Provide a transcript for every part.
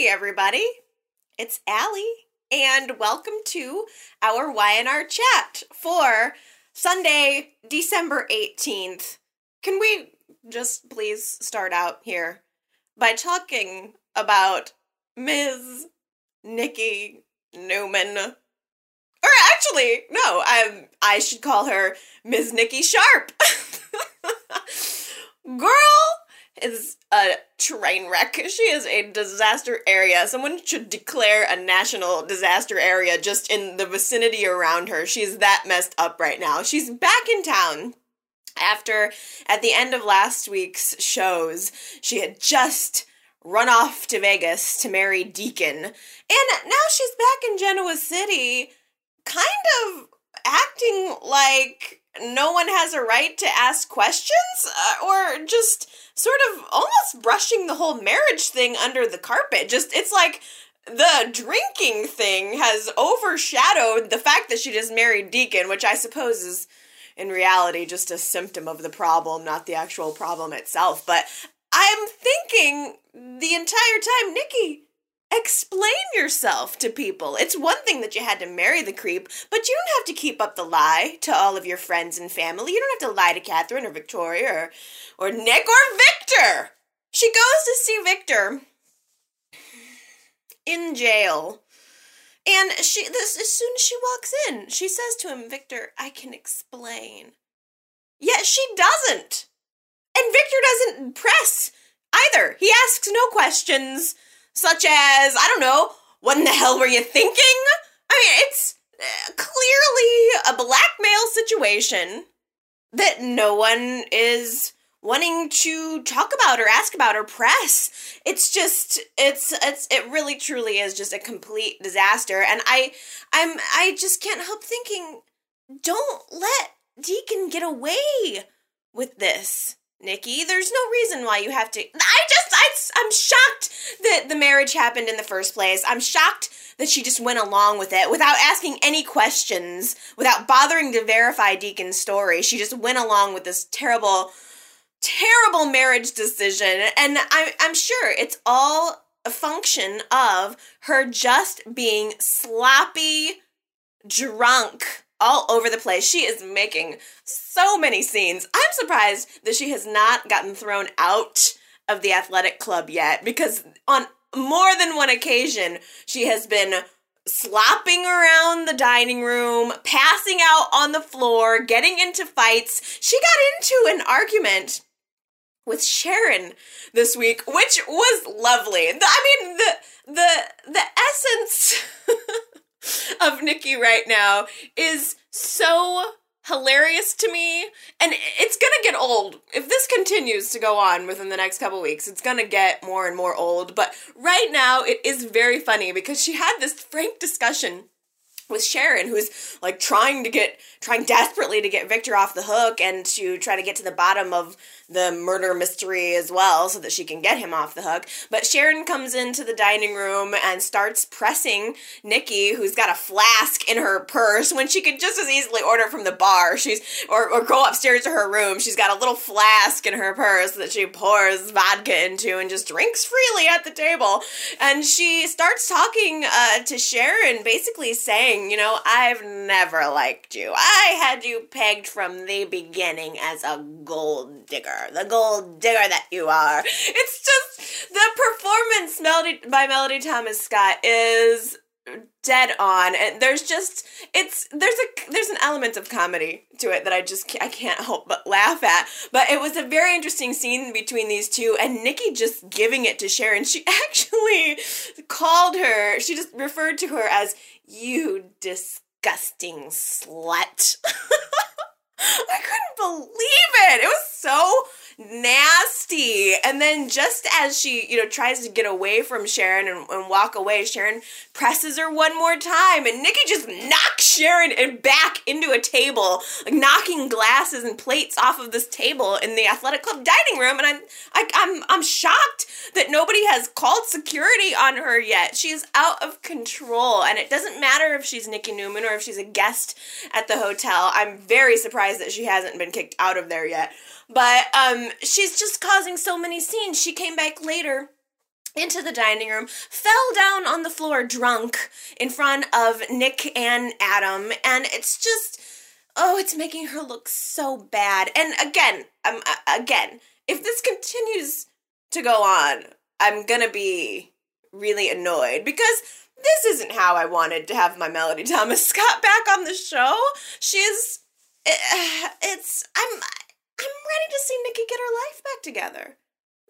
Hey, everybody. It's Allie, and welcome to our YNR chat for Sunday, December 18th. Can we just please start out here by talking about Ms. Nikki Newman? Or actually, no, I I should call her Ms. Nikki Sharp. Girl is a train wreck. She is a disaster area. Someone should declare a national disaster area just in the vicinity around her. She's that messed up right now. She's back in town after, at the end of last week's shows, she had just run off to Vegas to marry Deacon. And now she's back in Genoa City, kind of acting like no one has a right to ask questions uh, or just sort of almost brushing the whole marriage thing under the carpet. Just it's like the drinking thing has overshadowed the fact that she just married deacon which i suppose is in reality just a symptom of the problem not the actual problem itself. But i'm thinking the entire time nikki explain yourself to people. It's one thing that you had to marry the creep, but you don't have to keep up the lie to all of your friends and family. You don't have to lie to Catherine or Victoria or, or Nick or Victor. She goes to see Victor in jail. And she this as soon as she walks in, she says to him, Victor, I can explain. Yet she doesn't. And Victor doesn't press either. He asks no questions such as, I don't know, what in the hell were you thinking? I mean, it's uh, clearly a blackmail situation that no one is wanting to talk about or ask about or press. It's just it's it's it really truly is just a complete disaster and I I'm I just can't help thinking don't let Deacon get away with this. Nikki, there's no reason why you have to. I just, I, I'm shocked that the marriage happened in the first place. I'm shocked that she just went along with it without asking any questions, without bothering to verify Deacon's story. She just went along with this terrible, terrible marriage decision. And I'm, I'm sure it's all a function of her just being sloppy, drunk all over the place. She is making so many scenes. I'm surprised that she has not gotten thrown out of the athletic club yet because on more than one occasion she has been slopping around the dining room, passing out on the floor, getting into fights. She got into an argument with Sharon this week, which was lovely. I mean, the the the essence of Nikki right now is so hilarious to me. And it's gonna get old. If this continues to go on within the next couple weeks it's gonna get more and more old. But right now it is very funny because she had this frank discussion with Sharon, who's like trying to get, trying desperately to get Victor off the hook and to try to get to the bottom of the murder mystery as well so that she can get him off the hook. But Sharon comes into the dining room and starts pressing Nikki, who's got a flask in her purse when she could just as easily order from the bar. She's, or, or go upstairs to her room. She's got a little flask in her purse that she pours vodka into and just drinks freely at the table. And she starts talking uh, to Sharon, basically saying, you know, I've never liked you. I had you pegged from the beginning as a gold digger, the gold digger that you are. It's just the performance melody by Melody Thomas Scott is dead on and there's just it's there's a there's an element of comedy to it that I just I can't help but laugh at but it was a very interesting scene between these two and Nikki just giving it to Sharon she actually called her she just referred to her as you disgusting slut. I couldn't believe it. It was so nasty. And then just as she, you know, tries to get away from Sharon and, and, walk away, Sharon presses her one more time and Nikki just knocks Sharon and back into a table, like knocking glasses and plates off of this table in the athletic club dining room. And I'm I, I'm I'm shocked that nobody has called security on her yet. She's out of control. And it doesn't matter if she's Nikki Newman or if she's a guest at the hotel. I'm very surprised that she hasn't been kicked out of there yet. But um, she's just causing so many scenes. She came back later into the dining room, fell down on the floor drunk in front of Nick and Adam, and it's just oh, it's making her look so bad. And again, um, again, if this continues to go on, I'm gonna be really annoyed because this isn't how I wanted to have my Melody Thomas Scott back on the show. She's eh, it's I'm Ready to see Nikki get her life back together.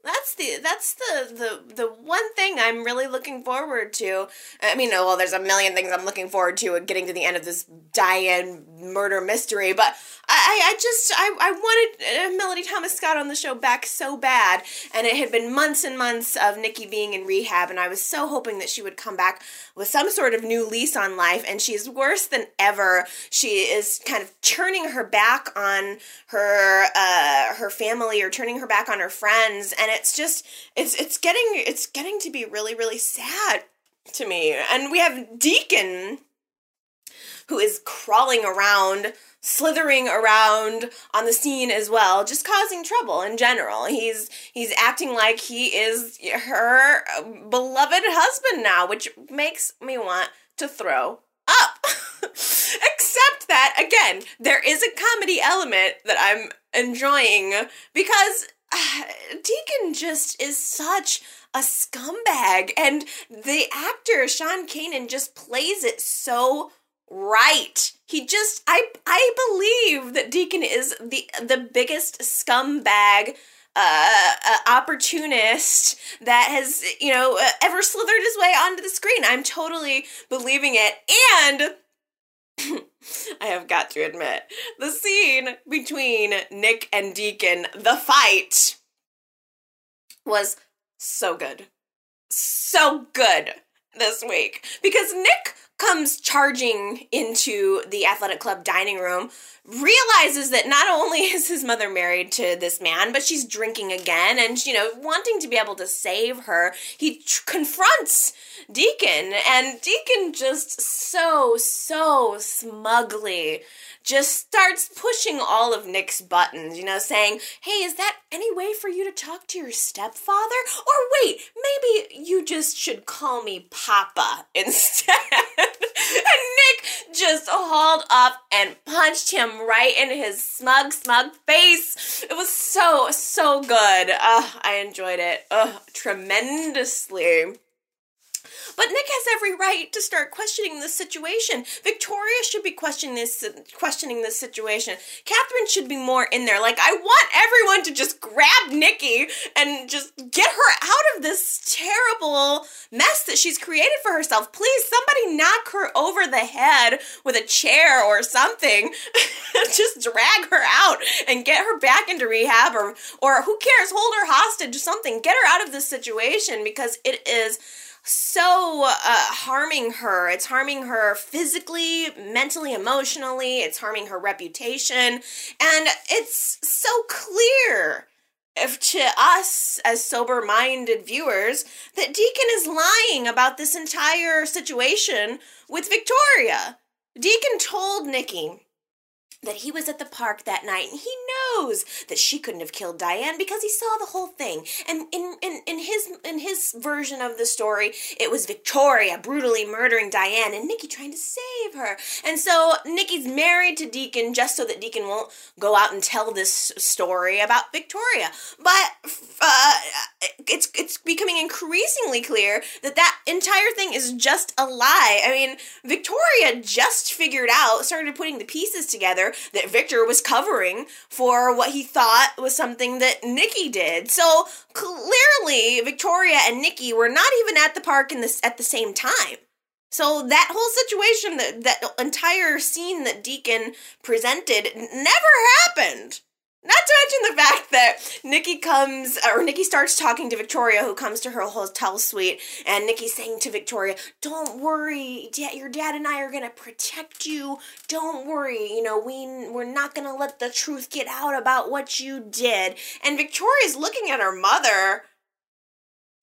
That's the that's the the the one thing I'm really looking forward to. I mean, well, there's a million things I'm looking forward to getting to the end of this Diane murder mystery, but I I just I I wanted uh, Melody Thomas Scott on the show back so bad, and it had been months and months of Nikki being in rehab, and I was so hoping that she would come back with some sort of new lease on life, and she's worse than ever. She is kind of turning her back on her uh her family or turning her back on her friends, and and it's just it's it's getting it's getting to be really really sad to me. And we have Deacon who is crawling around, slithering around on the scene as well, just causing trouble in general. He's he's acting like he is her uh, beloved husband now, which makes me want to throw up. Except that again, there is a comedy element that I'm enjoying because Deacon just is such a scumbag, and the actor Sean Kanan just plays it so right. He just I I believe that Deacon is the the biggest scumbag uh, uh, opportunist that has you know uh, ever slithered his way onto the screen. I'm totally believing it, and I have got to admit, the scene between Nick and Deacon, the fight, was so good. So good this week. Because Nick comes charging into the athletic club dining room, realizes that not only is his mother married to this man, but she's drinking again and, you know, wanting to be able to save her. He tr- confronts Deacon, and Deacon just so, so smugly just starts pushing all of Nick's buttons, you know, saying, Hey, is that any way for you to talk to your stepfather? Or wait, maybe you just should call me Papa instead. and Nick just hauled up and punched him right in his smug, smug face. It was so, so good. Uh, I enjoyed it uh, tremendously. But Nick has every right to start questioning the situation. Victoria should be questioning this questioning this situation. Catherine should be more in there. Like I want everyone to just grab Nikki and just get her out of this terrible mess that she's created for herself. Please, somebody knock her over the head with a chair or something. just drag her out and get her back into rehab or or who cares, hold her hostage, something. Get her out of this situation because it is so uh, harming her. It's harming her physically, mentally, emotionally. It's harming her reputation. And it's so clear if to us as sober minded viewers that Deacon is lying about this entire situation with Victoria. Deacon told Nikki that he was at the park that night and he knows that she couldn't have killed Diane because he saw the whole thing. And in, in, in his in his version of the story, it was Victoria brutally murdering Diane and Nikki trying to save her. And so Nikki's married to Deacon just so that Deacon won't go out and tell this story about Victoria. But uh, it's it's becoming increasingly clear that that entire thing is just a lie. I mean, Victoria just figured out, started putting the pieces together that Victor was covering for what he thought was something that Nikki did. So clearly, Victoria and Nikki were not even at the park in this at the same time. So that whole situation, that that entire scene that Deacon presented, never happened. Not to mention the fact that Nikki comes, or Nikki starts talking to Victoria, who comes to her hotel suite, and Nikki's saying to Victoria, Don't worry, dad, your dad and I are gonna protect you. Don't worry, you know, we, we're not gonna let the truth get out about what you did. And Victoria's looking at her mother,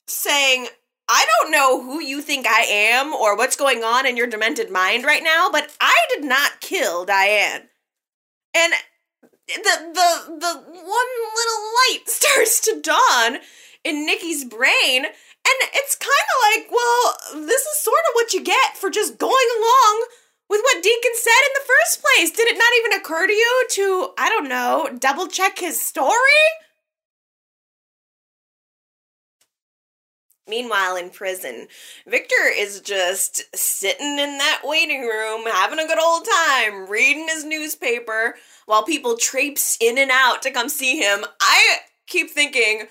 saying, I don't know who you think I am or what's going on in your demented mind right now, but I did not kill Diane. And the the the one little light starts to dawn in Nikki's brain And it's kind of like, well, this is sort of what you get for just going along with what Deacon said in the first place. Did it not even occur to you to, I don't know, double check his story? Meanwhile, in prison, Victor is just sitting in that waiting room, having a good old time, reading his newspaper, while people traipse in and out to come see him. I keep thinking,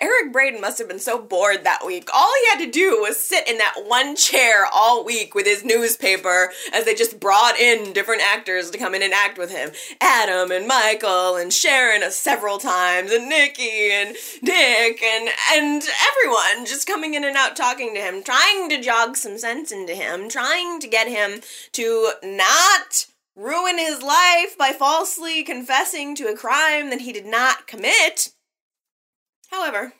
Eric Braeden must have been so bored that week. All he had to do was sit in that one chair all week with his newspaper as they just brought in different actors to come in and act with him. Adam and Michael and Sharon several times and Nikki and Dick and and everyone just coming in and out talking to him, trying to jog some sense into him, trying to get him to not ruin his life by falsely confessing to a crime that he did not commit. However,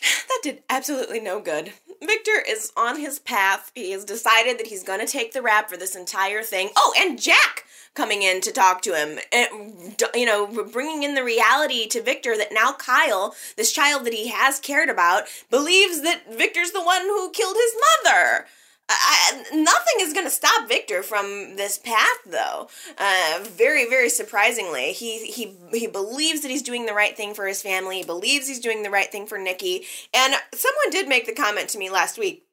that did absolutely no good. Victor is on his path. He has decided that he's going to take the rap for this entire thing. Oh, and Jack coming in to talk to him. Eh, and, you know, bringing in the reality to Victor that now Kyle, this child that he has cared about, believes that Victor's the one who killed his mother. I, nothing is going to stop Victor from this path, though. Uh, very, very surprisingly, he he he believes that he's doing the right thing for his family. He believes he's doing the right thing for Nikki. And someone did make the comment to me last week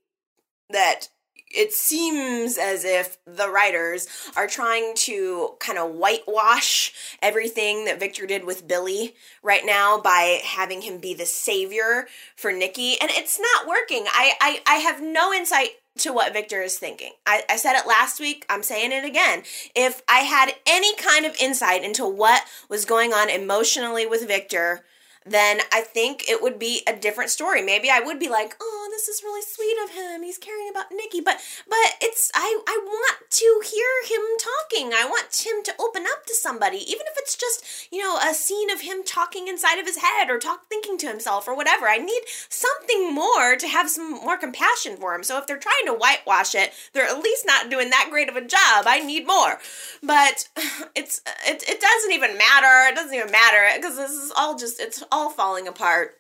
that it seems as if the writers are trying to kind of whitewash everything that Victor did with Billy right now by having him be the savior for Nikki, and it's not working. I I, I have no insight to what Victor is thinking. I, I said it last week, I'm saying it again. If I had any kind of insight into what was going on emotionally with Victor, then I think it would be a different story. Maybe I would be like, "Oh, this is really sweet of him. He's caring about Nikki." But but it's I I want to hear him talking. I want him to open up to somebody, even if it's just, you know, a scene of him talking inside of his head or talk thinking to himself or whatever. I need something more to have some more compassion for him. So if they're trying to whitewash it, they're at least not doing that great of a job. I need more. But it's it it doesn't even matter. It doesn't even matter because this is all just it's all all falling apart.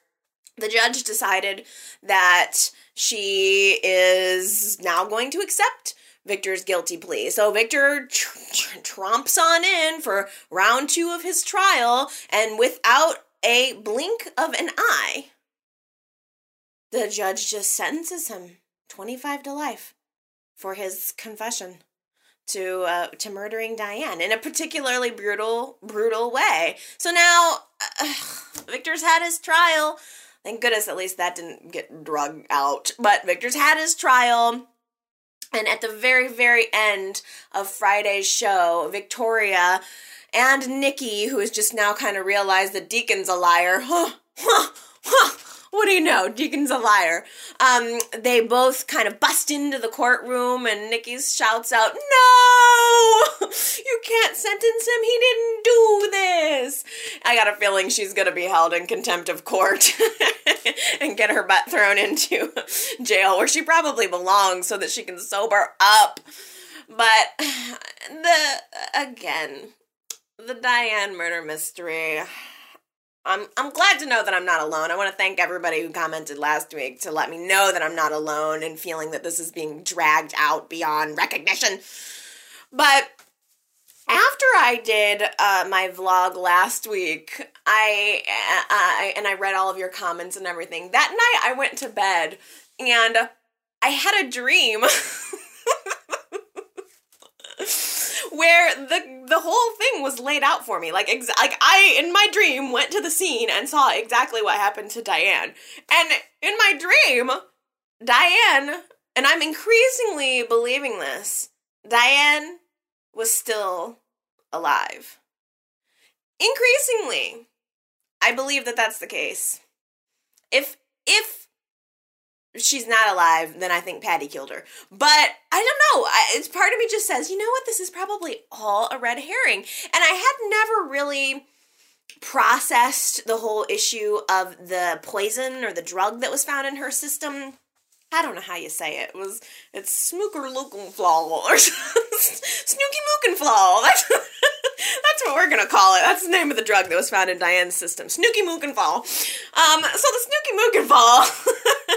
The judge decided that she is now going to accept Victor's guilty plea. So Victor tr- tr- tromps on in for round two of his trial, and without a blink of an eye, the judge just sentences him 25 to life for his confession to uh, to murdering Diane in a particularly brutal brutal way. So now uh, Victor's had his trial. Thank goodness at least that didn't get drug out. But Victor's had his trial. And at the very, very end of Friday's show, Victoria and Nikki, who has just now kind of realized that Deacon's a liar, huh, huh, huh, what do you know? Deacon's a liar. Um, they both kind of bust into the courtroom, and Nikki shouts out, No! You can't sentence him. He didn't do this. I got a feeling she's going to be held in contempt of court and get her butt thrown into jail where she probably belongs so that she can sober up. But the, again, the Diane murder mystery. I'm I'm glad to know that I'm not alone. I want to thank everybody who commented last week to let me know that I'm not alone and feeling that this is being dragged out beyond recognition. But after I did uh, my vlog last week, I, I and I read all of your comments and everything. That night I went to bed and I had a dream. where the the whole thing was laid out for me. Like ex- like I in my dream went to the scene and saw exactly what happened to Diane. And in my dream, Diane, and I'm increasingly believing this, Diane was still alive. Increasingly, I believe that that's the case. If if she's not alive, then I think Patty killed her. But I don't know. I, it's part of me just says, you know what? This is probably all a red herring. And I had never really processed the whole issue of the poison or the drug that was found in her system. I don't know how you say it. It was it's snooker looking flaw or snooky mookin flaw. That's that's what we're gonna call it. That's the name of the drug that was found in Diane's system. Snooky Mookenfall. Um, so the Snooky Mookenfall has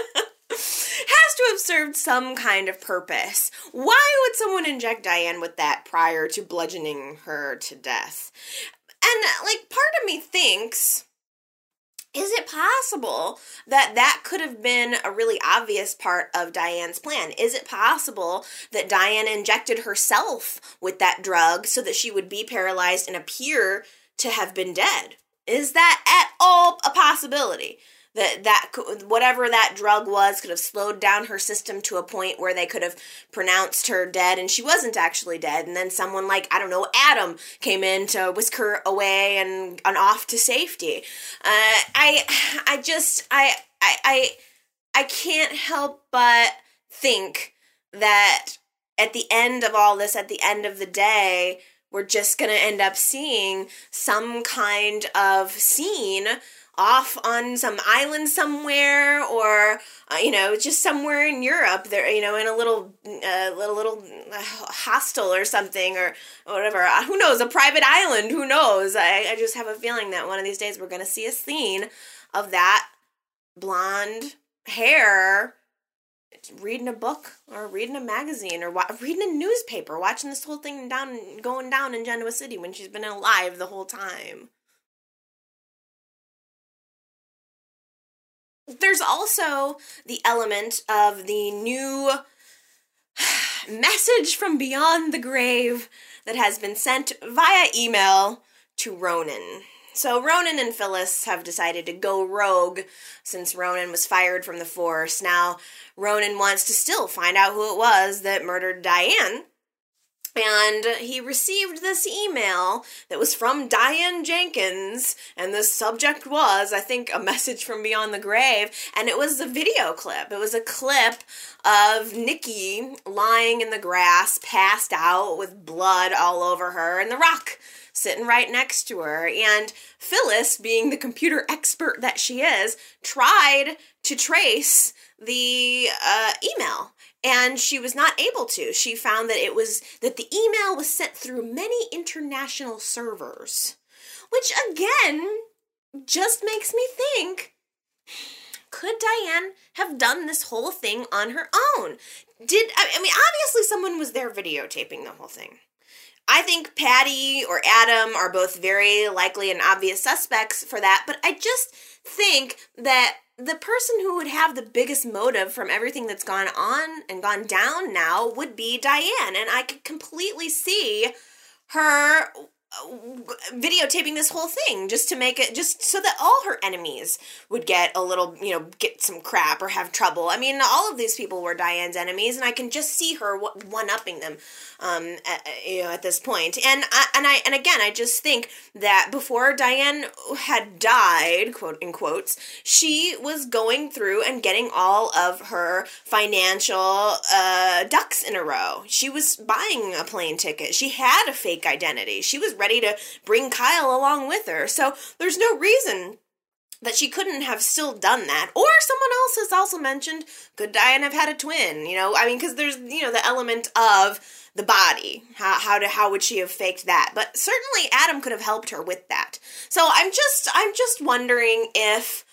to have served some kind of purpose. Why would someone inject Diane with that prior to bludgeoning her to death? And uh, like part of me thinks is it possible that that could have been a really obvious part of Diane's plan? Is it possible that Diane injected herself with that drug so that she would be paralyzed and appear to have been dead? Is that at all a possibility? That that whatever that drug was could have slowed down her system to a point where they could have pronounced her dead and she wasn't actually dead. And then someone like i don't know adam came in to whisk her away and, and off to safety. Uh, i i just I, I i i can't help but think that at the end of all this at the end of the day we're just going to end up seeing some kind of scene off on some island somewhere or uh, you know just somewhere in Europe there you know in a little uh, little little uh, hostel or something or, whatever. Uh, who knows? A private island who knows? I, I just have a feeling that one of these days we're going to see a scene of that blonde hair reading a book or reading a magazine or wa- reading a newspaper watching this whole thing down going down in Genoa City when she's been alive the whole time There's also the element of the new message from beyond the grave that has been sent via email to Ronan. So Ronan and Phyllis have decided to go rogue since Ronan was fired from the force. Now Ronan wants to still find out who it was that murdered Diane and he received this email that was from Diane Jenkins, and the subject was, I think, a message from beyond the grave, and it was a video clip. It was a clip of Nikki lying in the grass, passed out with blood all over her, and the rock sitting right next to her. And Phyllis, being the computer expert that she is, tried to trace the uh, email and she was not able to. She found that it was that the email was sent through many international servers, which again just makes me think could Diane have done this whole thing on her own? Did I mean obviously someone was there videotaping the whole thing. I think Patty or Adam are both very likely and obvious suspects for that, but I just think that the person who would have the biggest motive from everything that's gone on and gone down now would be Diane. And I could completely see her videotaping this whole thing just to make it just so that all her enemies would get a little you know get some crap or have trouble. I mean all of these people were diane's enemies and i can just see her one upping them um at, you know at this point. And I, and i and again i just think that before diane had died quote in quotes she was going through and getting all of her financial uh ducks in a row. She was buying a plane ticket. She had a fake identity. She was ready to bring Kyle along with her. So there's no reason that she couldn't have still done that. Or someone else has also mentioned, could Diane have had a twin? You know, I mean, because there's, you know, the element of the body. How, how, to, how would she have faked that? But certainly Adam could have helped her with that. So I'm just, I'm just wondering if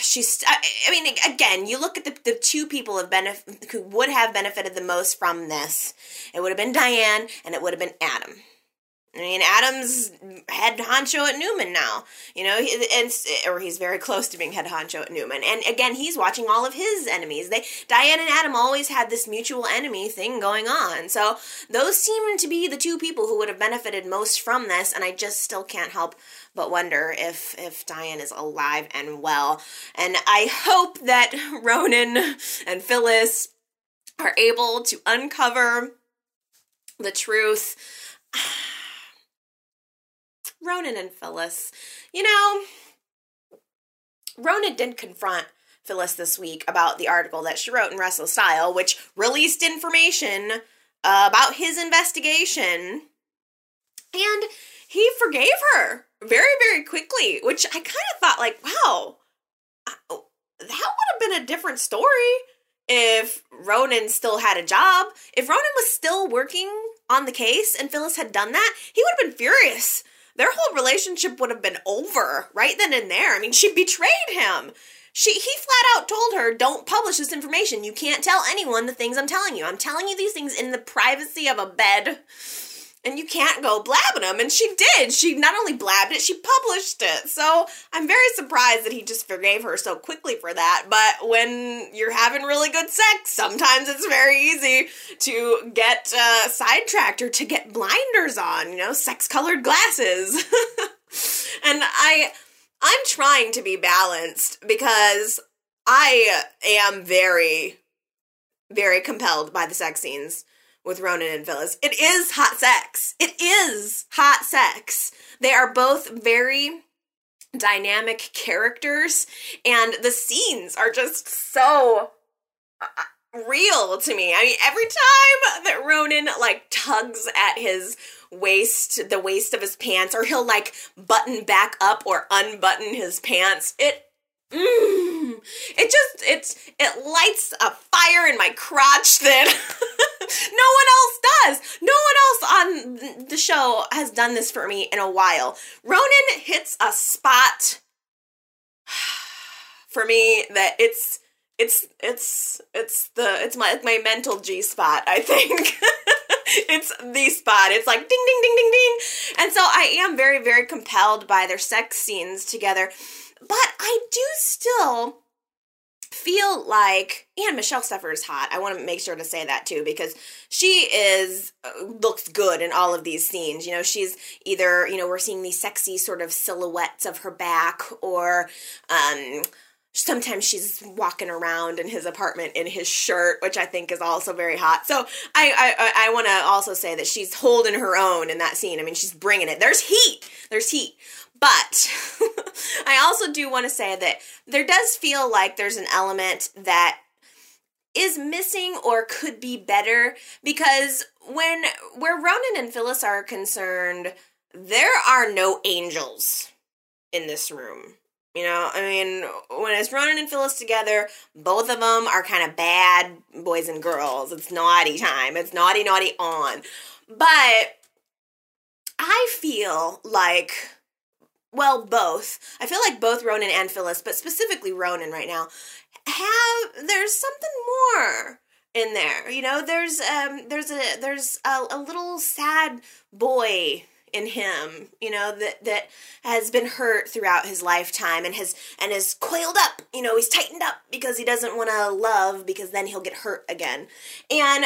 she's i mean again you look at the, the two people have benef- who would have benefited the most from this it would have been diane and it would have been adam I mean, Adam's head honcho at Newman now, you know, and or he's very close to being head honcho at Newman. And again, he's watching all of his enemies. They Diane and Adam always had this mutual enemy thing going on. So those seem to be the two people who would have benefited most from this. And I just still can't help but wonder if if Diane is alive and well. And I hope that Ronan and Phyllis are able to uncover the truth Ronan and Phyllis. You know, Ronan did confront Phyllis this week about the article that she wrote in Restless Style, which released information uh, about his investigation. And he forgave her very, very quickly, which I kind of thought, like, wow, that would have been a different story if Ronan still had a job. If Ronan was still working on the case and Phyllis had done that, he would have been furious. Their whole relationship would have been over right then and there. I mean, she betrayed him. She he flat out told her, "Don't publish this information. You can't tell anyone the things I'm telling you. I'm telling you these things in the privacy of a bed." And you can't go blabbing them. And she did. She not only blabbed it, she published it. So I'm very surprised that he just forgave her so quickly for that. But when you're having really good sex, sometimes it's very easy to get uh, sidetracked or to get blinders on, you know, sex colored glasses. and I. I'm trying to be balanced because I am very, very compelled by the sex scenes with Ronan and Phyllis. It is hot sex. It is hot sex. They are both very dynamic characters, and the scenes are just so uh, real to me. I mean, every time that Ronan like tugs at his waist, the waist of his pants, or he'll like button back up or unbutton his pants, it Mm, it just it's it lights a fire in my crotch that no one else does. No one else on the show has done this for me in a while. Ronan hits a spot for me that it's it's it's it's the it's my my mental G spot, I think. it's the spot. It's like ding ding ding ding ding. And so I am very very compelled by their sex scenes together but I do still feel like and Michelle Stafford is hot. I want to make sure to say that too because she is uh, looks good in all of these scenes. You know, she's either, you know, we're seeing these sexy sort of silhouettes of her back or um sometimes she's walking around in his apartment in his shirt, which I think is also very hot. So I I, I want to also say that she's holding her own in that scene. I mean, she's bringing it. There's heat. There's heat. But I also do want to say that there does feel like there's an element that is missing or could be better because when where Ronan and Phyllis are concerned, there are no angels in this room. You know, I mean, when it's Ronan and Phyllis together, both of them are kind of bad boys and girls. It's naughty time. It's naughty, naughty on. But I feel like well, both. I feel like both Ronan and Phyllis, but specifically Ronan right now, have there's something more in there. You know, there's um there's a there's a, a little sad boy in him, you know, that that has been hurt throughout his lifetime and has and is coiled up. You know, he's tightened up because he doesn't want to love because then he'll get hurt again. And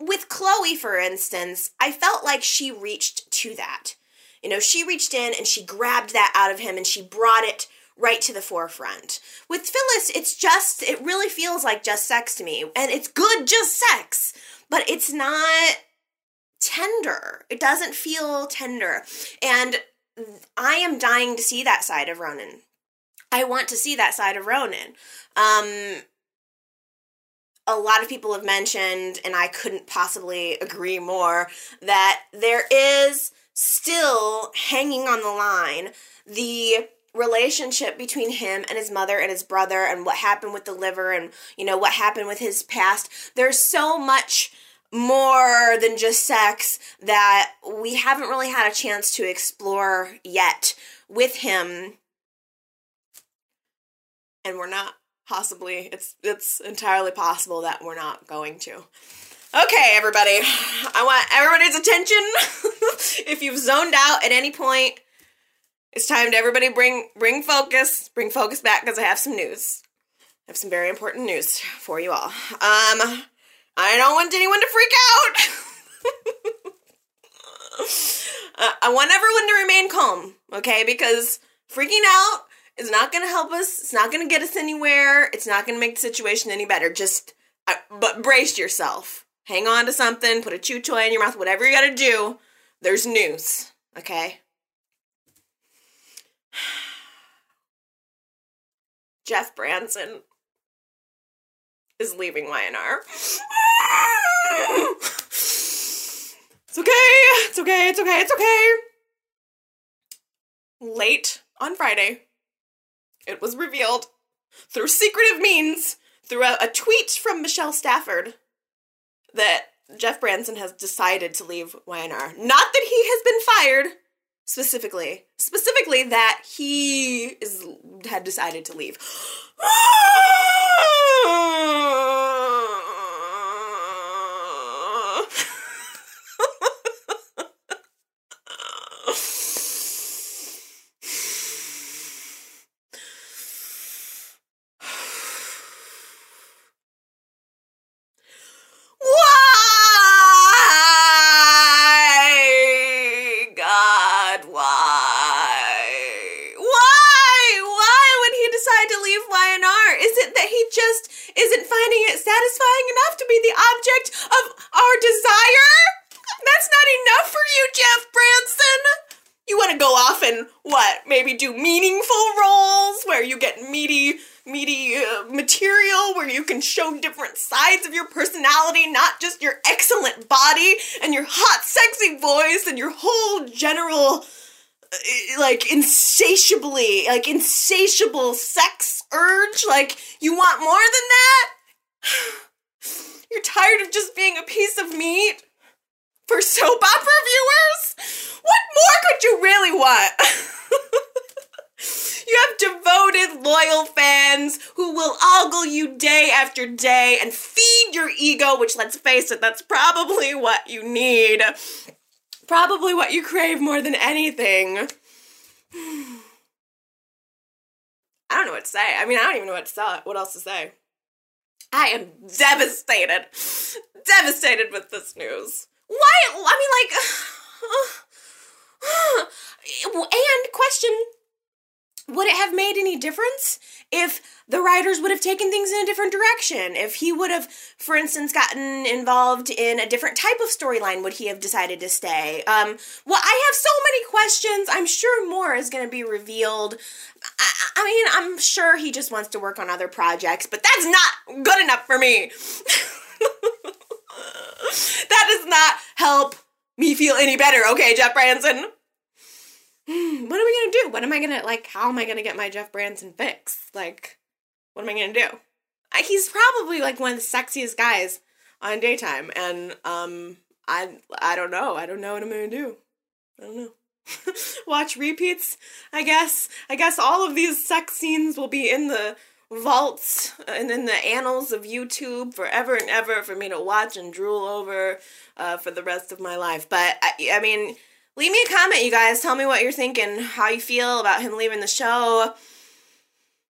with Chloe, for instance, I felt like she reached to that. You know, she reached in and she grabbed that out of him and she brought it right to the forefront. With Phyllis, it's just, it really feels like just sex to me. And it's good, just sex, but it's not tender. It doesn't feel tender. And I am dying to see that side of Ronan. I want to see that side of Ronan. Um, a lot of people have mentioned, and I couldn't possibly agree more, that there is still hanging on the line the relationship between him and his mother and his brother and what happened with the liver and you know what happened with his past. There's so much more than just sex that we haven't really had a chance to explore yet with him. And we're not possibly it's it's entirely possible that we're not going to Okay, everybody. I want everybody's attention. if you've zoned out at any point, it's time to everybody bring bring focus, bring focus back because I have some news. I have some very important news for you all. Um, I don't want anyone to freak out. uh, I want everyone to remain calm, okay? Because freaking out is not going to help us. It's not going to get us anywhere. It's not going to make the situation any better. Just, uh, but brace yourself hang on to something, put a chew toy in your mouth, whatever you gotta do, there's news, okay? Jeff Branson is leaving YNR. it's okay, it's okay, it's okay, it's okay. Late on Friday, it was revealed through secretive means, through a, a tweet from Michelle Stafford, that Jeff Branson has decided to leave YNR. Not that he has been fired specifically. Specifically that he is had decided to leave. Why? God, why? Why? Why would he decide to leave YNR? Is it that he just isn't finding it satisfying enough to be the object of our desire? That's not enough for you, Jeff Branson. You want to go off and what? Maybe do meaningful roles where you get meaty, meaty uh, material where you can show different sides of your personality, not just your excellent body and your hot, sexy voice and your whole general, uh, like insatiably, like insatiable sex urge. Like you want more than that? You're tired of just being a piece of meat for soap opera viewers? What more could you really want? you have devoted, loyal fans who will ogle you day after day and feed your ego, which, let's face it, that's probably what you need. Probably what you crave more than anything. I don't know what to say. I mean, I don't even know what to say, what else to say. I am devastated. Devastated with this news. Why? I mean, like, and question would it have made any difference if the writers would have taken things in a different direction? If he would have, for instance, gotten involved in a different type of storyline, would he have decided to stay? Um, well, I have so many questions. I'm sure more is going to be revealed. I, I mean, I'm sure he just wants to work on other projects, but that's not good enough for me. that does not help me feel any better, okay, Jeff Branson? What are we gonna do? What am I gonna, like, how am I gonna get my Jeff Branson fix? Like, what am I gonna do? I, he's probably, like, one of the sexiest guys on daytime, and, um, I, I don't know. I don't know what I'm gonna do. I don't know. Watch repeats, I guess. I guess all of these sex scenes will be in the vaults and in the annals of YouTube forever and ever for me to watch and drool over uh, for the rest of my life. But I, I mean, leave me a comment, you guys. Tell me what you're thinking, how you feel about him leaving the show.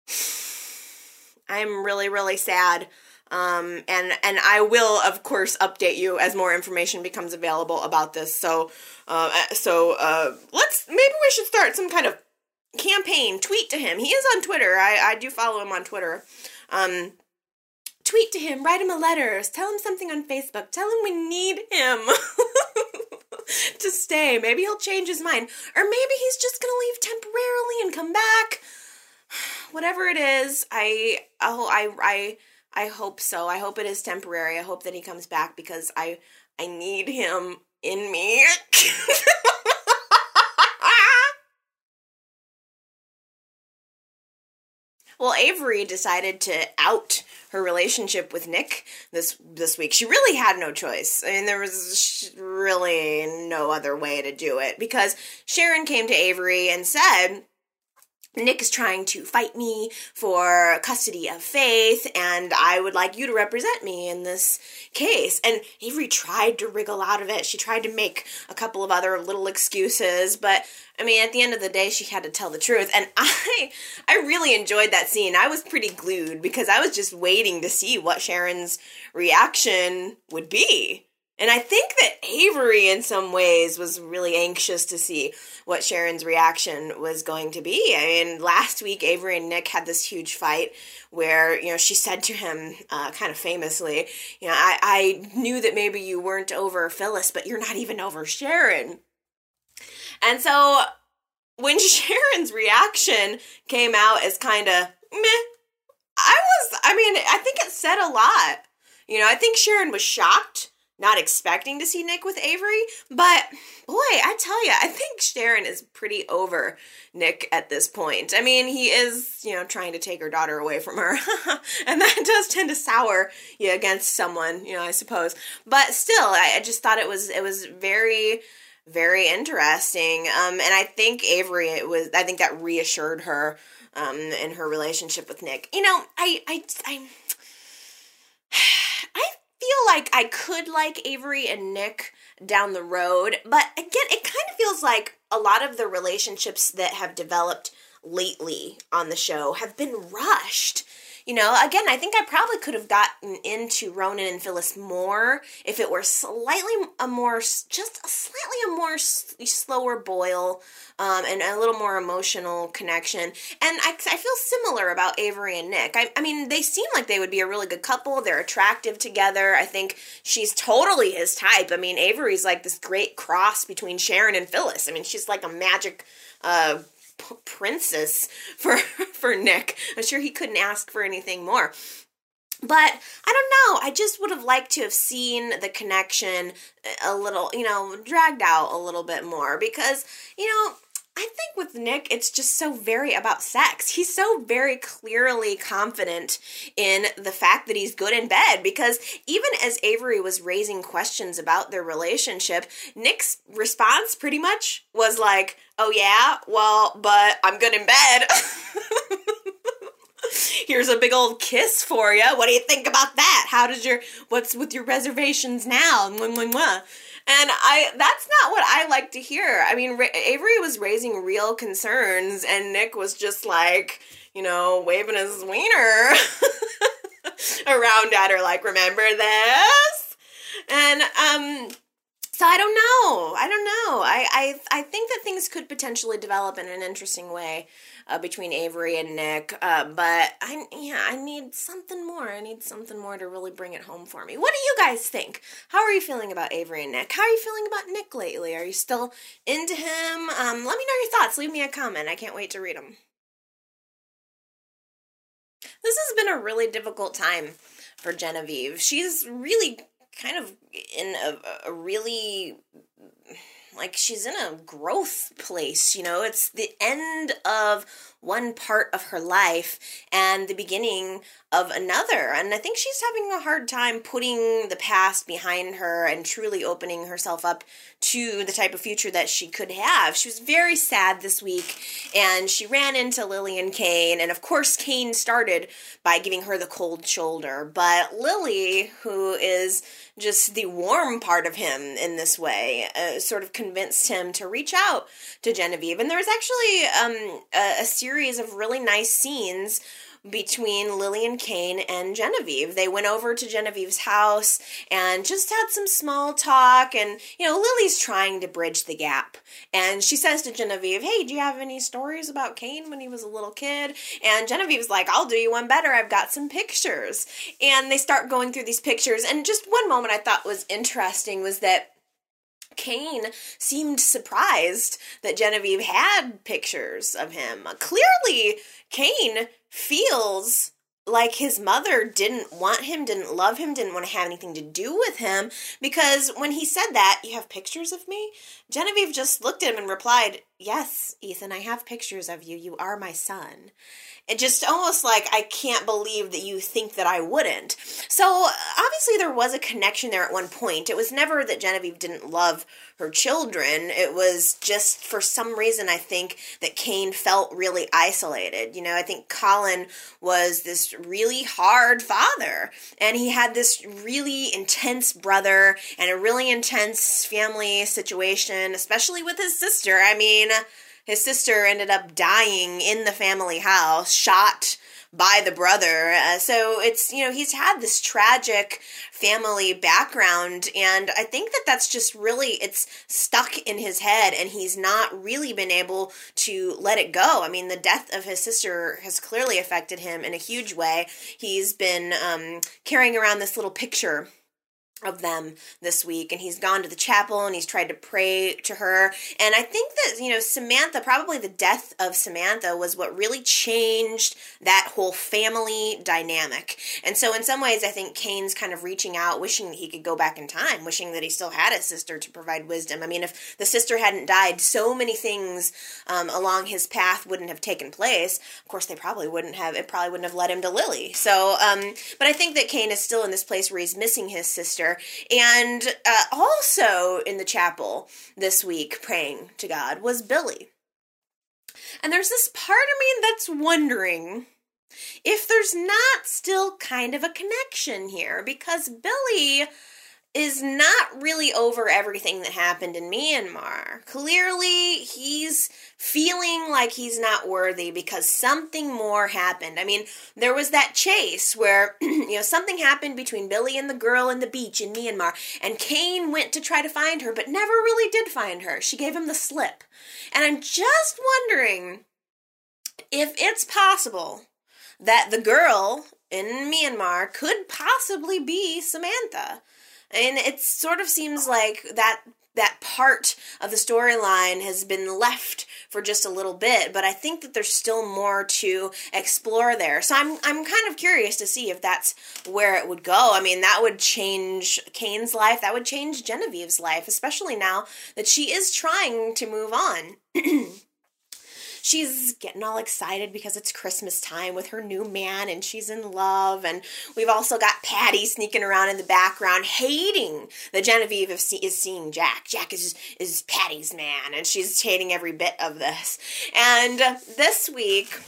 I'm really, really sad. Um, and and I will of course update you as more information becomes available about this. So uh, so uh, let's maybe we should start some kind of campaign. Tweet to him. He is on Twitter. I I do follow him on Twitter. Um, tweet to him. Write him a letter. Tell him something on Facebook. Tell him we need him. to stay. Maybe he'll change his mind. Or maybe he's just gonna leave temporarily and come back. Whatever it is, I oh I I I hope so. I hope it is temporary. I hope that he comes back because I I need him in me. well, Avery decided to out her relationship with Nick this this week. She really had no choice. I mean, there was really no other way to do it because Sharon came to Avery and said, Nick is trying to fight me for custody of Faith, and I would like you to represent me in this case. And Avery tried to wriggle out of it. She tried to make a couple of other little excuses, but I mean, at the end of the day, she had to tell the truth. And I, I really enjoyed that scene. I was pretty glued because I was just waiting to see what Sharon's reaction would be. And I think that Avery, in some ways, was really anxious to see what Sharon's reaction was going to be. I mean, last week, Avery and Nick had this huge fight where, you know, she said to him, uh, kind of famously, you know, I, I knew that maybe you weren't over Phyllis, but you're not even over Sharon. And so when Sharon's reaction came out as kind of meh, I was, I mean, I think it said a lot. You know, I think Sharon was shocked not expecting to see Nick with Avery, but boy, I tell you, I think Sharon is pretty over Nick at this point. I mean, he is, you know, trying to take her daughter away from her, and that does tend to sour you against someone, you know, I suppose. But still, I, I just thought it was it was very very interesting. Um, and I think Avery it was I think that reassured her um in her relationship with Nick. You know, I I I I feel like I could like Avery and Nick down the road, but again, it kind of feels like a lot of the relationships that have developed lately on the show have been rushed. You know, again, I think I probably could have gotten into Ronan and Phyllis more if it were slightly a more, just a slightly a more slower boil um, and a little more emotional connection. And I, I feel similar about Avery and Nick. I, I mean, they seem like they would be a really good couple. They're attractive together. I think she's totally his type. I mean, Avery's like this great cross between Sharon and Phyllis. I mean, she's like a magic uh, p- princess for for Nick. I'm sure he couldn't ask for anything more. But I don't know. I just would have liked to have seen the connection a little, you know, dragged out a little bit more because, you know, I think with Nick, it's just so very about sex. He's so very clearly confident in the fact that he's good in bed because even as Avery was raising questions about their relationship, Nick's response pretty much was like, Oh, yeah, well, but I'm good in bed. Here's a big old kiss for you. What do you think about that? How does your, what's with your reservations now? Mwah, mwah, mwah. And I that's not what I like to hear. I mean, Ra- Avery was raising real concerns and Nick was just like, you know, waving his wiener around at her like, "Remember this?" And um so I don't know. I don't know. I, I I think that things could potentially develop in an interesting way uh, between Avery and Nick. Uh, but I yeah, I need something more. I need something more to really bring it home for me. What do you guys think? How are you feeling about Avery and Nick? How are you feeling about Nick lately? Are you still into him? Um, let me know your thoughts. Leave me a comment. I can't wait to read them. This has been a really difficult time for Genevieve. She's really kind of in a, a really like she's in a growth place you know? It's the end of one part of her life and the beginning of another. And I think she's having a hard time putting the past behind her and truly opening herself up to the type of future that she could have. She was very sad this week and she ran into Lily and Cane. And of course, Cane started by giving her the cold shoulder. But Lily, who is just the warm part of him in this way, uh, sort of convinced him to reach out to Genevieve. And there was actually um, a, a series series of really nice scenes between Lily and Cane and Genevieve. They went over to Genevieve's house and just had some small talk. And, you know, Lily's trying to bridge the gap. And she says to Genevieve, Hey, do you have any stories about Cane when he was a little kid? And Genevieve's like, I'll do you one better. I've got some pictures. And they start going through these pictures. And just one moment I thought was interesting was that Cane seemed surprised that Genevieve had pictures of him. Clearly, Cane feels like his mother didn't want him, didn't love him, didn't want to have anything to do with him because when he said that, you have pictures of me? Genevieve just looked at him and replied, Yes, Ethan, I have pictures of you. You are my son. It just almost like I can't believe that you think that I wouldn't. So obviously there was a connection there at one point. It was never that Genevieve didn't love her children. It was just for some reason I think that Cane felt really isolated. You know, I think Colin was this really hard father and he had this really intense brother and a really intense family situation, especially with his sister. I mean, his sister ended up dying in the family house, shot by the brother. Uh, so it's, you know, he's had this tragic family background and I think that that's just really it's stuck in his head and he's not really been able to let it go. I mean, the death of his sister has clearly affected him in a huge way. He's been um, carrying around this little picture of them this week and he's gone to the chapel and he's tried to pray to her. And i think that you know samantha probably the death of samantha was what really changed that whole family dynamic. And so in some ways i think Cane's kind of reaching out wishing that he could go back in time wishing that he still had a sister to provide wisdom. I mean if the sister hadn't died so many things um, along his path wouldn't have taken place. Of course they probably wouldn't have it probably wouldn't have led him to lily. So um, but i think that cain is still in this place where he's missing his sister and uh, also in the chapel this week, praying to God, was Billy. And there's this part of me that's wondering if there's not still kind of a connection here because Billy is not really over everything that happened in Myanmar. Clearly, he's feeling like he's not worthy because something more happened. I mean, there was that chase where, you know, something happened between Billy and the girl in the beach in Myanmar, and Cane went to try to find her, but never really did find her. She gave him the slip. And I'm just wondering if it's possible that the girl in Myanmar could possibly be Samantha and it sort of seems like that that part of the storyline has been left for just a little bit, but I think that there's still more to explore there. So I'm I'm kind of curious to see if that's where it would go. I mean, that would change Cane's life, that would change Genevieve's life, especially now that she is trying to move on. she's getting all excited because it's Christmas time with her new man and she's in love. And we've also got Patty sneaking around in the background, hating that Genevieve is seeing Jack. Jack is, is Patty's man, and she's hating every bit of this. And this week,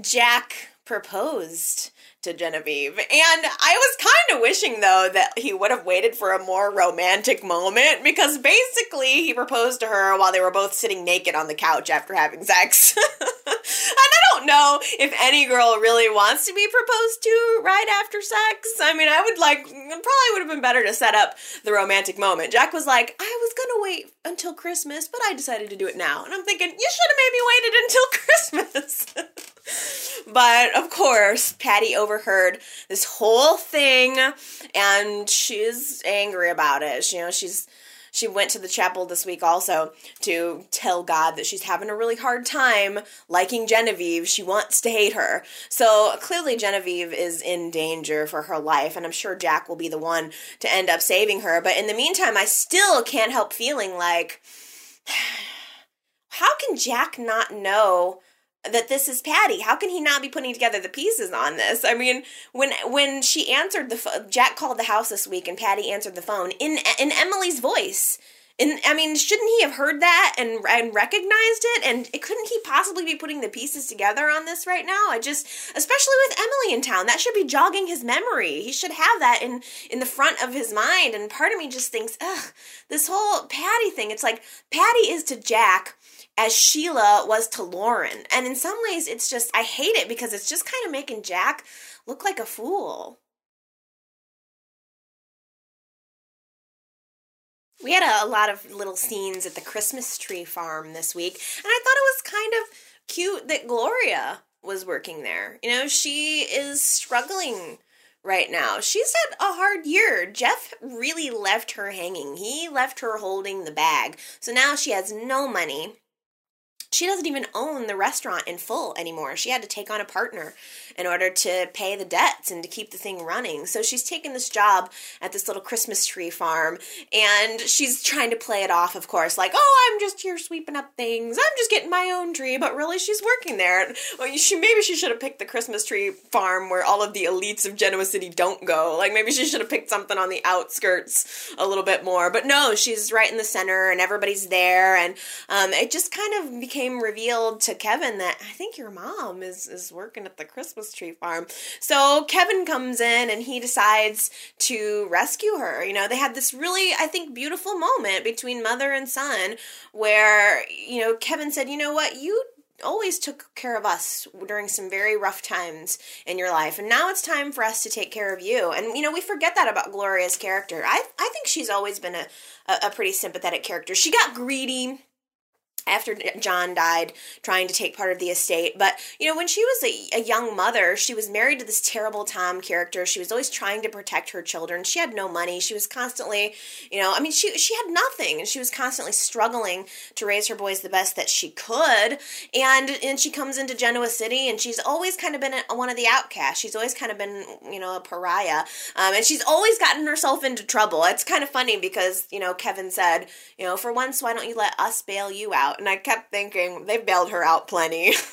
Jack proposed to Genevieve. And I was kind of wishing, though, that he would have waited for a more romantic moment because basically he proposed to her while they were both sitting naked on the couch after having sex. and I don't know if any girl really wants to be proposed to right after sex. I mean, I would like, probably would have been better to set up the romantic moment. Jack was like, I was to wait until Christmas, but I decided to do it now. And I'm thinking, you should have maybe waited until Christmas. but of course, Patty overheard this whole thing and she's angry about it. You know, she's she went to the chapel this week also to tell God that she's having a really hard time liking Genevieve. She wants to hate her. So clearly, Genevieve is in danger for her life, and I'm sure Jack will be the one to end up saving her. But in the meantime, I still can't help feeling like how can Jack not know that this is Patty. How can he not be putting together the pieces on this? I mean, when when she answered the Jack called the house this week, and Patty answered the phone in in Emily's voice. And I mean, shouldn't he have heard that and and recognized it? And couldn't he possibly be putting the pieces together on this right now? I just, especially with Emily in town, that should be jogging his memory. He should have that in in the front of his mind. And part of me just thinks, ugh, this whole Patty thing. It's like Patty is to Jack as Sheila was to Lauren. And in some ways, it's just, I hate it because it's just kind of making Jack look like a fool. We had a, a, lot of little scenes at the Christmas tree farm this week, and I thought it was kind of cute that Gloria was working there. You know, she is struggling right now. She's had a hard year. Jeff really left her hanging. He left her holding the bag. So now she has no money she doesn't even own the restaurant in full anymore. She had to take on a partner in order to pay the debts and to keep the thing running. So she's taken this job at this little Christmas tree farm and she's trying to play it off, of course, like, oh, I'm just here sweeping up things. I'm just getting my own tree, but really she's working there. Well, she, maybe she should have picked the Christmas tree farm where all of the elites of Genoa City don't go. Like maybe she should have picked something on the outskirts a little bit more. But no, she's right in the center and everybody's there. And um, it just kind of became revealed to Kevin that I think your mom is, is working at the Christmas Christmas tree farm. So Kevin comes in and he decides to rescue her. You know, they had this really, I think, beautiful moment between mother and son where, you know, Kevin said, you know what, you always took care of us during some very rough times in your life and now it's time for us to take care of you. And you know we forget that about gloria's character. I, I think she's always been a, a, a pretty sympathetic character. She got greedy after John died, trying to take part of the estate. But, you know, when she was a, a, young mother, she was married to this terrible Tom character. She was always trying to protect her children. She had no money. She was constantly, you know, I mean, she, she had nothing. And she was constantly struggling to raise her boys the best that she could. And, and she comes into Genoa City and she's always kind of been one of the outcasts. She's always kind of been, you know, a pariah. Um, and she's always gotten herself into trouble. It's kind of funny because, you know, Kevin said, you know, for once, why don't you let us bail you out? And I kept thinking, they've bailed her out plenty.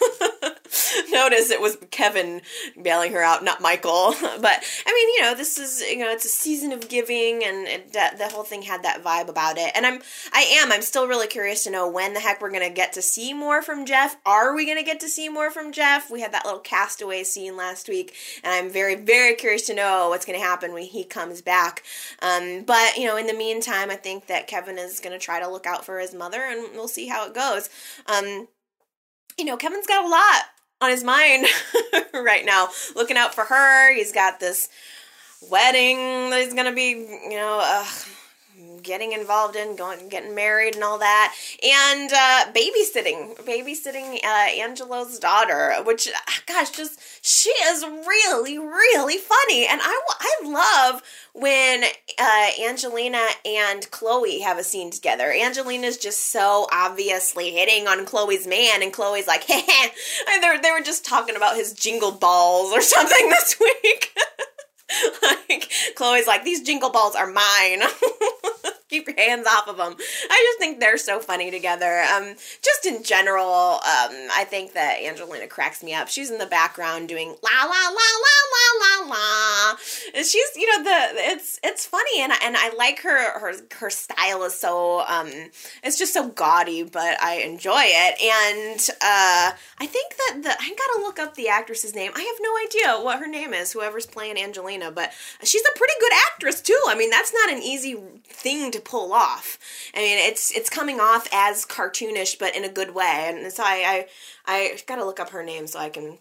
Notice it was Kevin bailing her out, not Michael. but I mean, you know, this is you know, it's a season of giving, and it, the whole thing had that vibe about it. And I'm, I am, I'm still really curious to know when the heck we're gonna get to see more from Jeff. Are we gonna get to see more from Jeff? We had that little castaway scene last week, and I'm very, very curious to know what's gonna happen when he comes back. Um, but you know, in the meantime, I think that Kevin is gonna try to look out for his mother, and we'll see how it goes. Um, you know, Kevin's got a lot on his mind right now, looking out for her. He's got this wedding that he's gonna be, you know, getting involved in, going, getting married, and all that, and uh, babysitting, babysitting uh, Angelo's daughter, which, gosh, just she is really, really funny, and I, I love when uh, Angelina and Chloe have a scene together. Angelina's just so obviously hitting on Chloe's man, and Chloe's like, hey, they were just talking about his jingle balls or something this week. like Chloe's like, these jingle balls are mine. Keep your hands off of them. I just think they're so funny together. Um, just in general, um, I think that Angelina cracks me up. She's in the background doing la la la la la la la. And she's, you know, the it's it's funny and and I like her her her style is so um it's just so gaudy, but I enjoy it. And uh, I think that the I gotta look up the actress's name. I have no idea what her name is. Whoever's playing Angelina, but she's a pretty good actress too. I mean, that's not an easy thing to pull off. I mean, it's it's coming off as cartoonish, but in a good way. And so I I, I got to look up her name so I can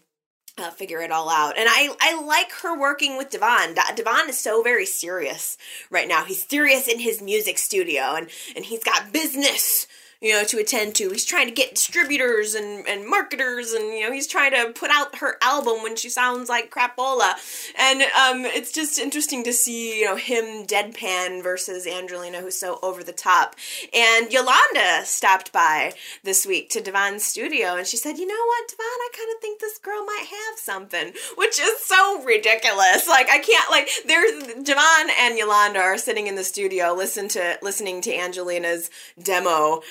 uh, figure it all out. And I, I like her working with Devon. Devon is so very serious right now. He's serious in his music studio and, and he's got business you know, to attend to. He's trying to get distributors and, and marketers, and you know, he's trying to put out her album when she sounds like crapola. And um, it's just interesting to see, you know, him deadpan versus Angelina, who's so over the top. And Yolanda stopped by this week to Devon's studio, and she said, "You know what, Devon? I kind of think this girl might have something," which is so ridiculous. Like I can't like there's Devon and Yolanda are sitting in the studio, listen to listening to Angelina's demo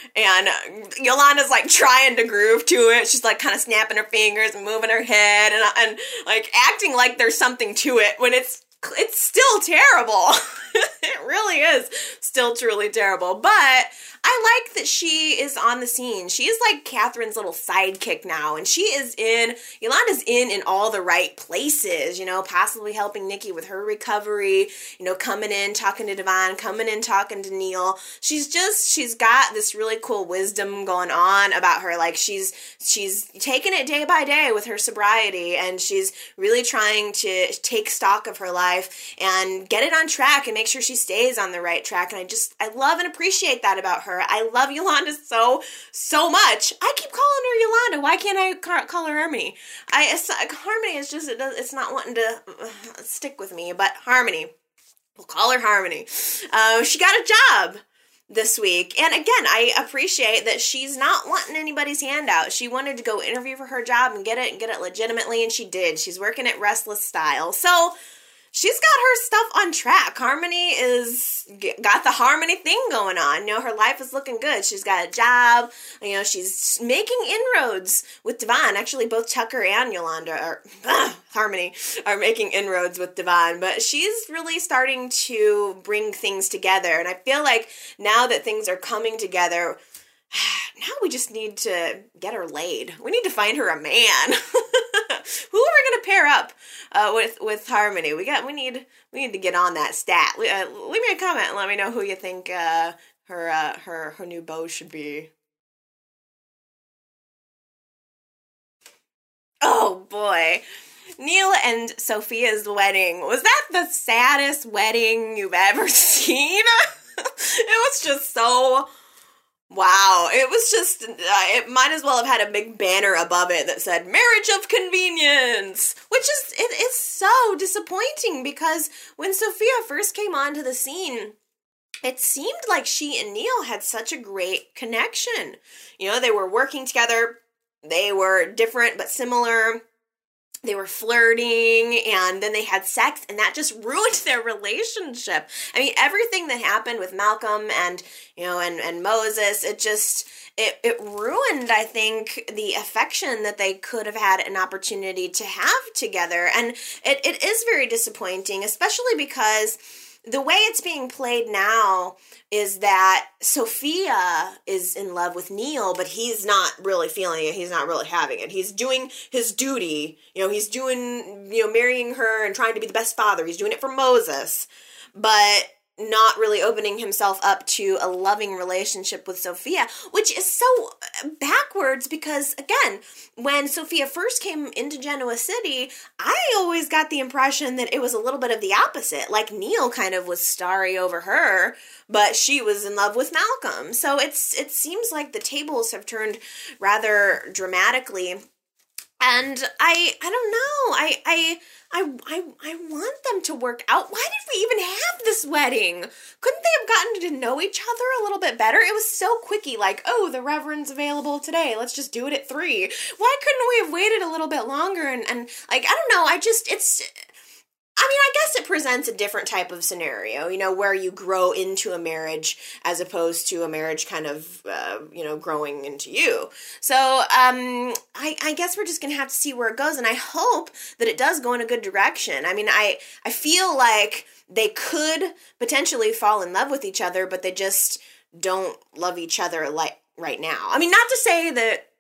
Yolanda's like trying to groove to it. She's like kind of snapping her fingers and moving her head and uh, and like acting like there's something to it when it's it's still terrible. it really is still truly terrible. But I like that she is on the scene. She is like Catherine's little sidekick now, and she is in, Yolanda's in in all the right places, you know, possibly helping Nikki with her recovery, you know, coming in, talking to Devon, coming in, talking to Neil. She's just, she's got this really cool wisdom going on about her. Like she's, she's taking it day by day with her sobriety, and she's really trying to take stock of her life and get it on track and make sure she stays on the right track. And I just, I love and appreciate that about her her. I love Yolanda so so much. I keep calling her Yolanda. Why can't I call her Harmony? I like, Harmony is just it does, it's not wanting to uh, stick with me, but Harmony. We'll call her Harmony. Uh, she got a job this week. And again, I appreciate that she's not wanting anybody's handout. She wanted to go interview for her job and get it and get it legitimately, and she did. She's working at Restless Style. So she's got her stuff on track. Harmony is got the harmony thing going on. You know, her life is looking good. She's got a job. You know, she's making inroads with Devon. Actually, both Tucker and Yolanda are uh, Harmony are making inroads with Devon, but she's really starting to bring things together. And I feel like now that things are coming together, now we just need to get her laid. We need to find her a man. Who are we gonna pair up uh, with with Harmony? We got we need we need to get on that stat. Uh, leave me a comment and let me know who you think uh, her uh, her her new beau should be. Oh boy. Neil and Sophia's wedding. Was that the saddest wedding you've ever seen? it was just so Wow, it was just, uh, it might as well have had a big banner above it that said marriage of convenience, which is, it is so disappointing because when Sophia first came onto the scene, it seemed like she and Neil had such a great connection. You know, they were working together, they were different but similar they were flirting and then they had sex and that just ruined their relationship. I mean everything that happened with malcolm and you know and and moses it just it, it ruined i think the affection that they could have had an opportunity to have together. And it, it is very disappointing especially because the way it's being played now is that Sophia is in love with Neil, but he's not really feeling it. He's not really having it. He's doing his duty. You know, he's doing, you know, marrying her and trying to be the best father. He's doing it for Moses. But not really opening himself up to a loving relationship with Sophia, which is so backwards because, again, when Sophia first came into Genoa City, I always got the impression that it was a little bit of the opposite. Like Neil kind of was starry over her, but she was in love with Malcolm. So it's it seems like the tables have turned rather dramatically and I I don't know. I I I I I want them to work out. Why did we even have this wedding? Couldn't they have gotten to know each other a little bit better? It was so quickie like, "Oh, the reverend's available today. Let's just do it at 3." Why couldn't we have waited a little bit longer and and like I don't know. I just it's I mean, I guess it presents a different type of scenario, you know, where you grow into a marriage as opposed to a marriage kind of, uh, you know, growing into you. So, um, I, I guess we're just gonna have to see where it goes, and I hope that it does go in a good direction. I mean, I, I feel like they could potentially fall in love with each other, but they just don't love each other like right now. I mean, not to say that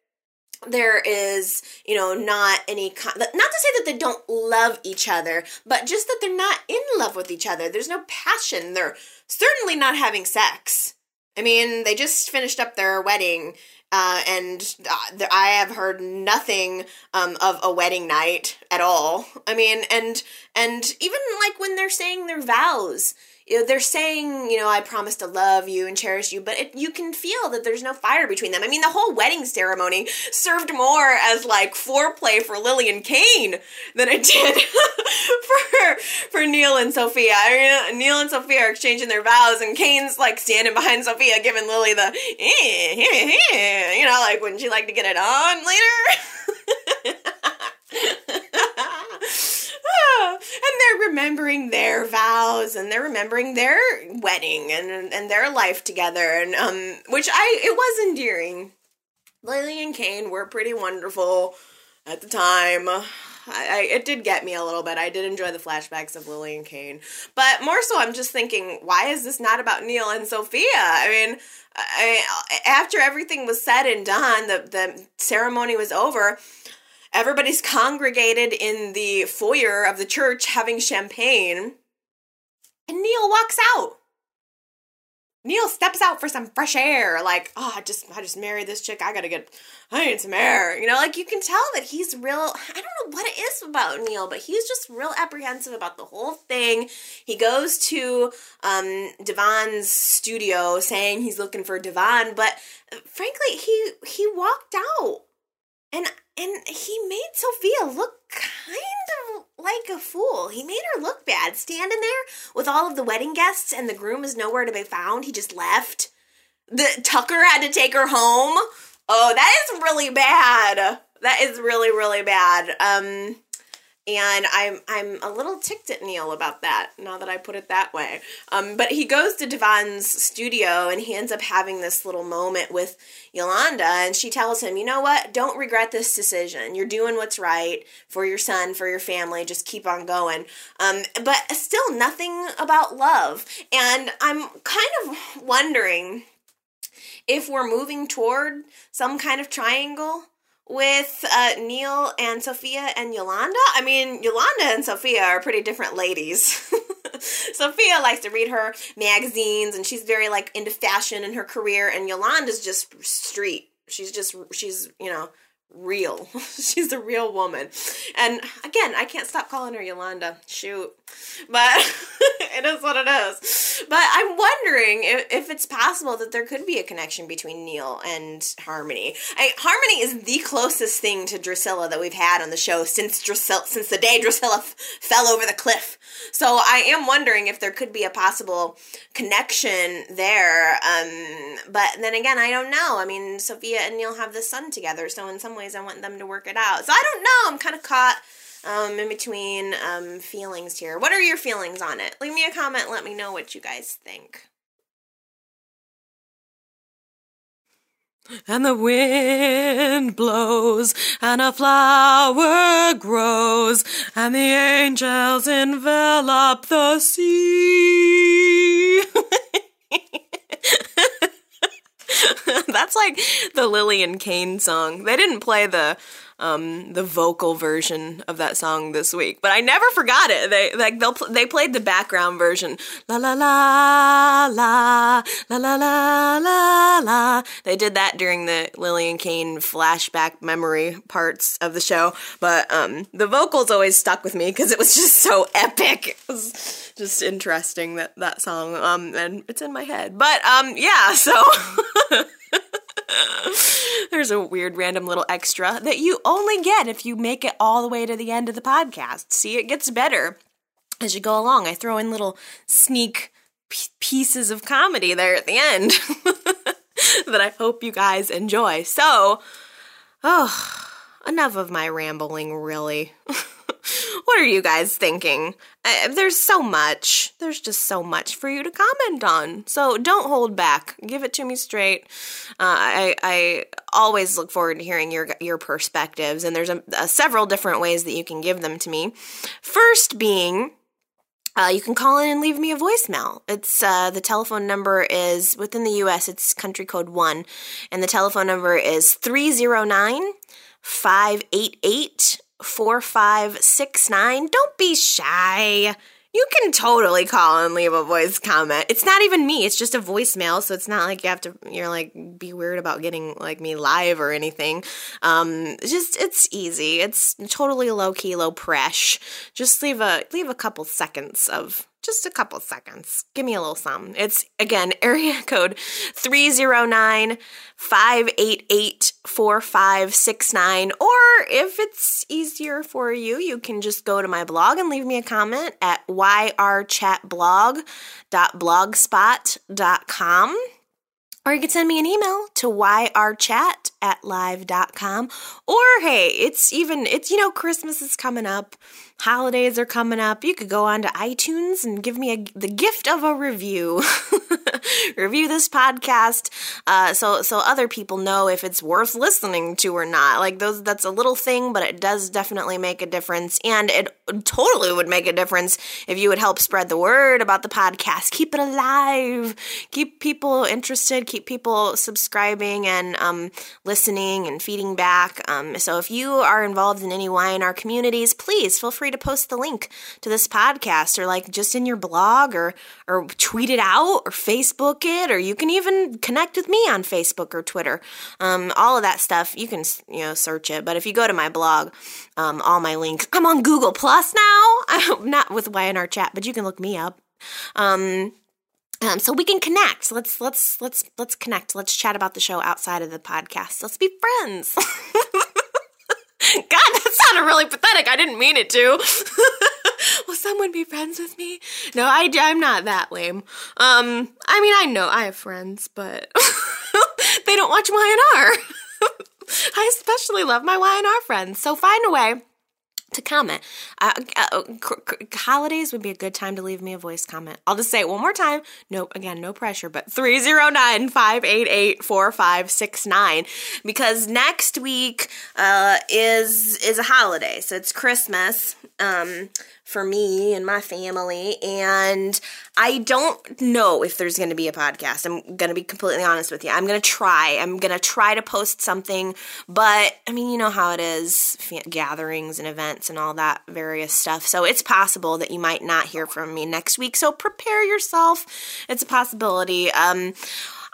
there is, you know, not any not to say that they don't love each other, but just that they're not in love with each other. There's no passion. They're certainly not having sex. I mean, they just finished up their wedding, uh, and uh, I have heard nothing um, of a wedding night at all. I mean, and and even like when they're saying their vows, you know, they're saying, you know, I promise to love you and cherish you, but it, you can feel that there's no fire between them. I mean, the whole wedding ceremony served more as like foreplay for Lily and Cane than it did for for Neil and Sophia. I mean, Neil and Sophia are exchanging their vows, and Cane's like standing behind Sophia, giving Lily the, eh, eh, eh, you know, like wouldn't you like to get it on later? and they're remembering their vows and they're remembering their wedding and and their life together and um which I it was endearing. Lily and Cane were pretty wonderful at the time. I, I, it did get me a little bit. I did enjoy the flashbacks of Lily and Cane, but more so, I'm just thinking, why is this not about Neil and Sophia? I mean, I, after everything was said and done, the the ceremony was over Everybody's congregated in the foyer of the church having champagne. And Neil walks out. Neil steps out for some fresh air, like, oh, I just I just married this chick. I gotta get I need some air. You know, like you can tell that he's real I don't know what it is about Neil, but he's just real apprehensive about the whole thing. He goes to um Devon's studio saying he's looking for Devon, but uh, frankly, he he walked out. And and he made Sophia look kind of like a fool. He made her look bad, standing there with all of the wedding guests, and the groom is nowhere to be found. He just left. The Tucker had to take her home. Oh, that is really bad. That is really really bad. Um, and I'm I'm a little ticked at Neil about that now that I put it that way. Um, but he goes to Devon's studio and he ends up having this little moment with Yolanda, and she tells him, "You know what? Don't regret this decision. You're doing what's right for your son, for your family. Just keep on going." Um, but still, nothing about love, and I'm kind of wondering if we're moving toward some kind of triangle with uh, Neil and Sophia and Yolanda. I mean, Yolanda and Sophia are pretty different ladies. Sophia likes to read her magazines and she's very like into fashion in her career, and Yolanda's just street. She's just, she's, you know, real. She's a real woman. And again, I can't stop calling her Yolanda. Shoot. But it is what it is. but I'm wondering if, if it's possible that there could be a connection between Neil and Harmony. I, Harmony is the closest thing to Drusilla that we've had on the show since Drusilla, since the day Drusilla f- fell over the cliff. So I am wondering if there could be a possible connection there. Um, but then again, I don't know. I mean, Sophia and Neil have the son together, so in some ways, I want them to work it out. So I don't know. I'm kind of caught um, in between um, feelings here. What are your feelings on it? Leave me a comment. Let me know what you guys think. And the wind blows, and a flower grows, and the angels envelop the sea. That's like the Lillian Kane song. They didn't play the um, the vocal version of that song this week, but I never forgot it. They like they'll they played the background version. La la la la la la la la la. They did that during the Lillian Kane flashback memory parts of the show, but um, the vocals always stuck with me because it was just so epic. It was just interesting that that song um, and it's in my head. But um, yeah, so. There's a weird random little extra that you only get if you make it all the way to the end of the podcast. See, it gets better as you go along. I throw in little sneak p- pieces of comedy there at the end that I hope you guys enjoy. So, oh, enough of my rambling, really. what are you guys thinking? Uh, there's so much. There's just so much for you to comment on. So don't hold back. Give it to me straight. Uh, I, I always look forward to hearing your your perspectives, and there's a, a several different ways that you can give them to me. First being. Uh, you can call in and leave me a voicemail. It's uh, the telephone number is within the U.S. It's country code one, and the telephone number is 309 588 4569. Don't be shy. You can totally call and leave a voice comment. It's not even me, it's just a voicemail, so it's not like you have to you're like be weird about getting like me live or anything. Um just it's easy. It's totally low key, low press. Just leave a leave a couple seconds of just a couple seconds. Give me a little something. It's again area code 309 588 4569. Or if it's easier for you, you can just go to my blog and leave me a comment at yrchatblog.blogspot.com. Or you can send me an email to yrchat at live.com. Or hey, it's even, it's, you know, Christmas is coming up holidays are coming up, you could go on to iTunes and give me a, the gift of a review. review this podcast uh, so so other people know if it's worth listening to or not. Like those, that's a little thing, but it does definitely make a difference, and it totally would make a difference if you would help spread the word about the podcast. Keep it alive, keep people interested, keep people subscribing and um, listening and feeding back. Um, so if you are involved in any Y&R communities, please feel free to post the link to this podcast or like just in your blog or or tweet it out or Facebook it or you can even connect with me on Facebook or Twitter. Um, all of that stuff you can you know search it. But if you go to my blog, um, all my links. I'm on Google Plus now. I'm not with Y&R Chat, but you can look me up. Um, um, so we can connect. Let's let's let's let's connect. Let's chat about the show outside of the podcast. Let's be friends. Really pathetic. I didn't mean it to. Will someone be friends with me? No, I, I'm not that lame. Um, I mean, I know I have friends, but they don't watch Y&R. I especially love my Y&R friends. So find a way to comment. Uh, uh, holidays would be a good time to leave me a voice comment. I'll just say it one more time. No, again, no pressure, but 309 588 4569. Because next week uh, is is a holiday. So it's Christmas. Um, for me and my family. And I don't know if there's going to be a podcast. I'm going to be completely honest with you. I'm going to try. I'm going to try to post something. But I mean, you know how it is gatherings and events and all that various stuff. So it's possible that you might not hear from me next week. So prepare yourself. It's a possibility. Um,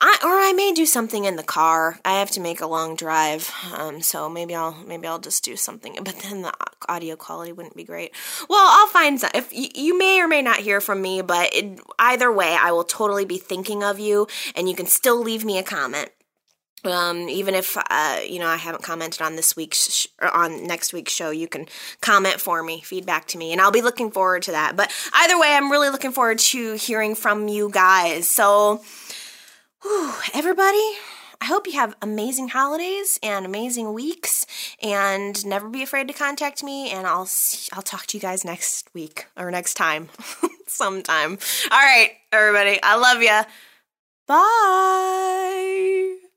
I or I may do something in the car. I have to make a long drive, um, so maybe I'll maybe I'll just do something. But then the audio quality wouldn't be great. Well, I'll find some. If you, you may or may not hear from me, but it, either way, I will totally be thinking of you, and you can still leave me a comment. Um, even if uh, you know I haven't commented on this week's sh- on next week's show, you can comment for me, feedback to me, and I'll be looking forward to that. But either way, I'm really looking forward to hearing from you guys. So, whew, everybody, I hope you have amazing holidays and amazing weeks, and never be afraid to contact me. And I'll see, I'll talk to you guys next week or next time, sometime. All right, everybody, I love you. Bye.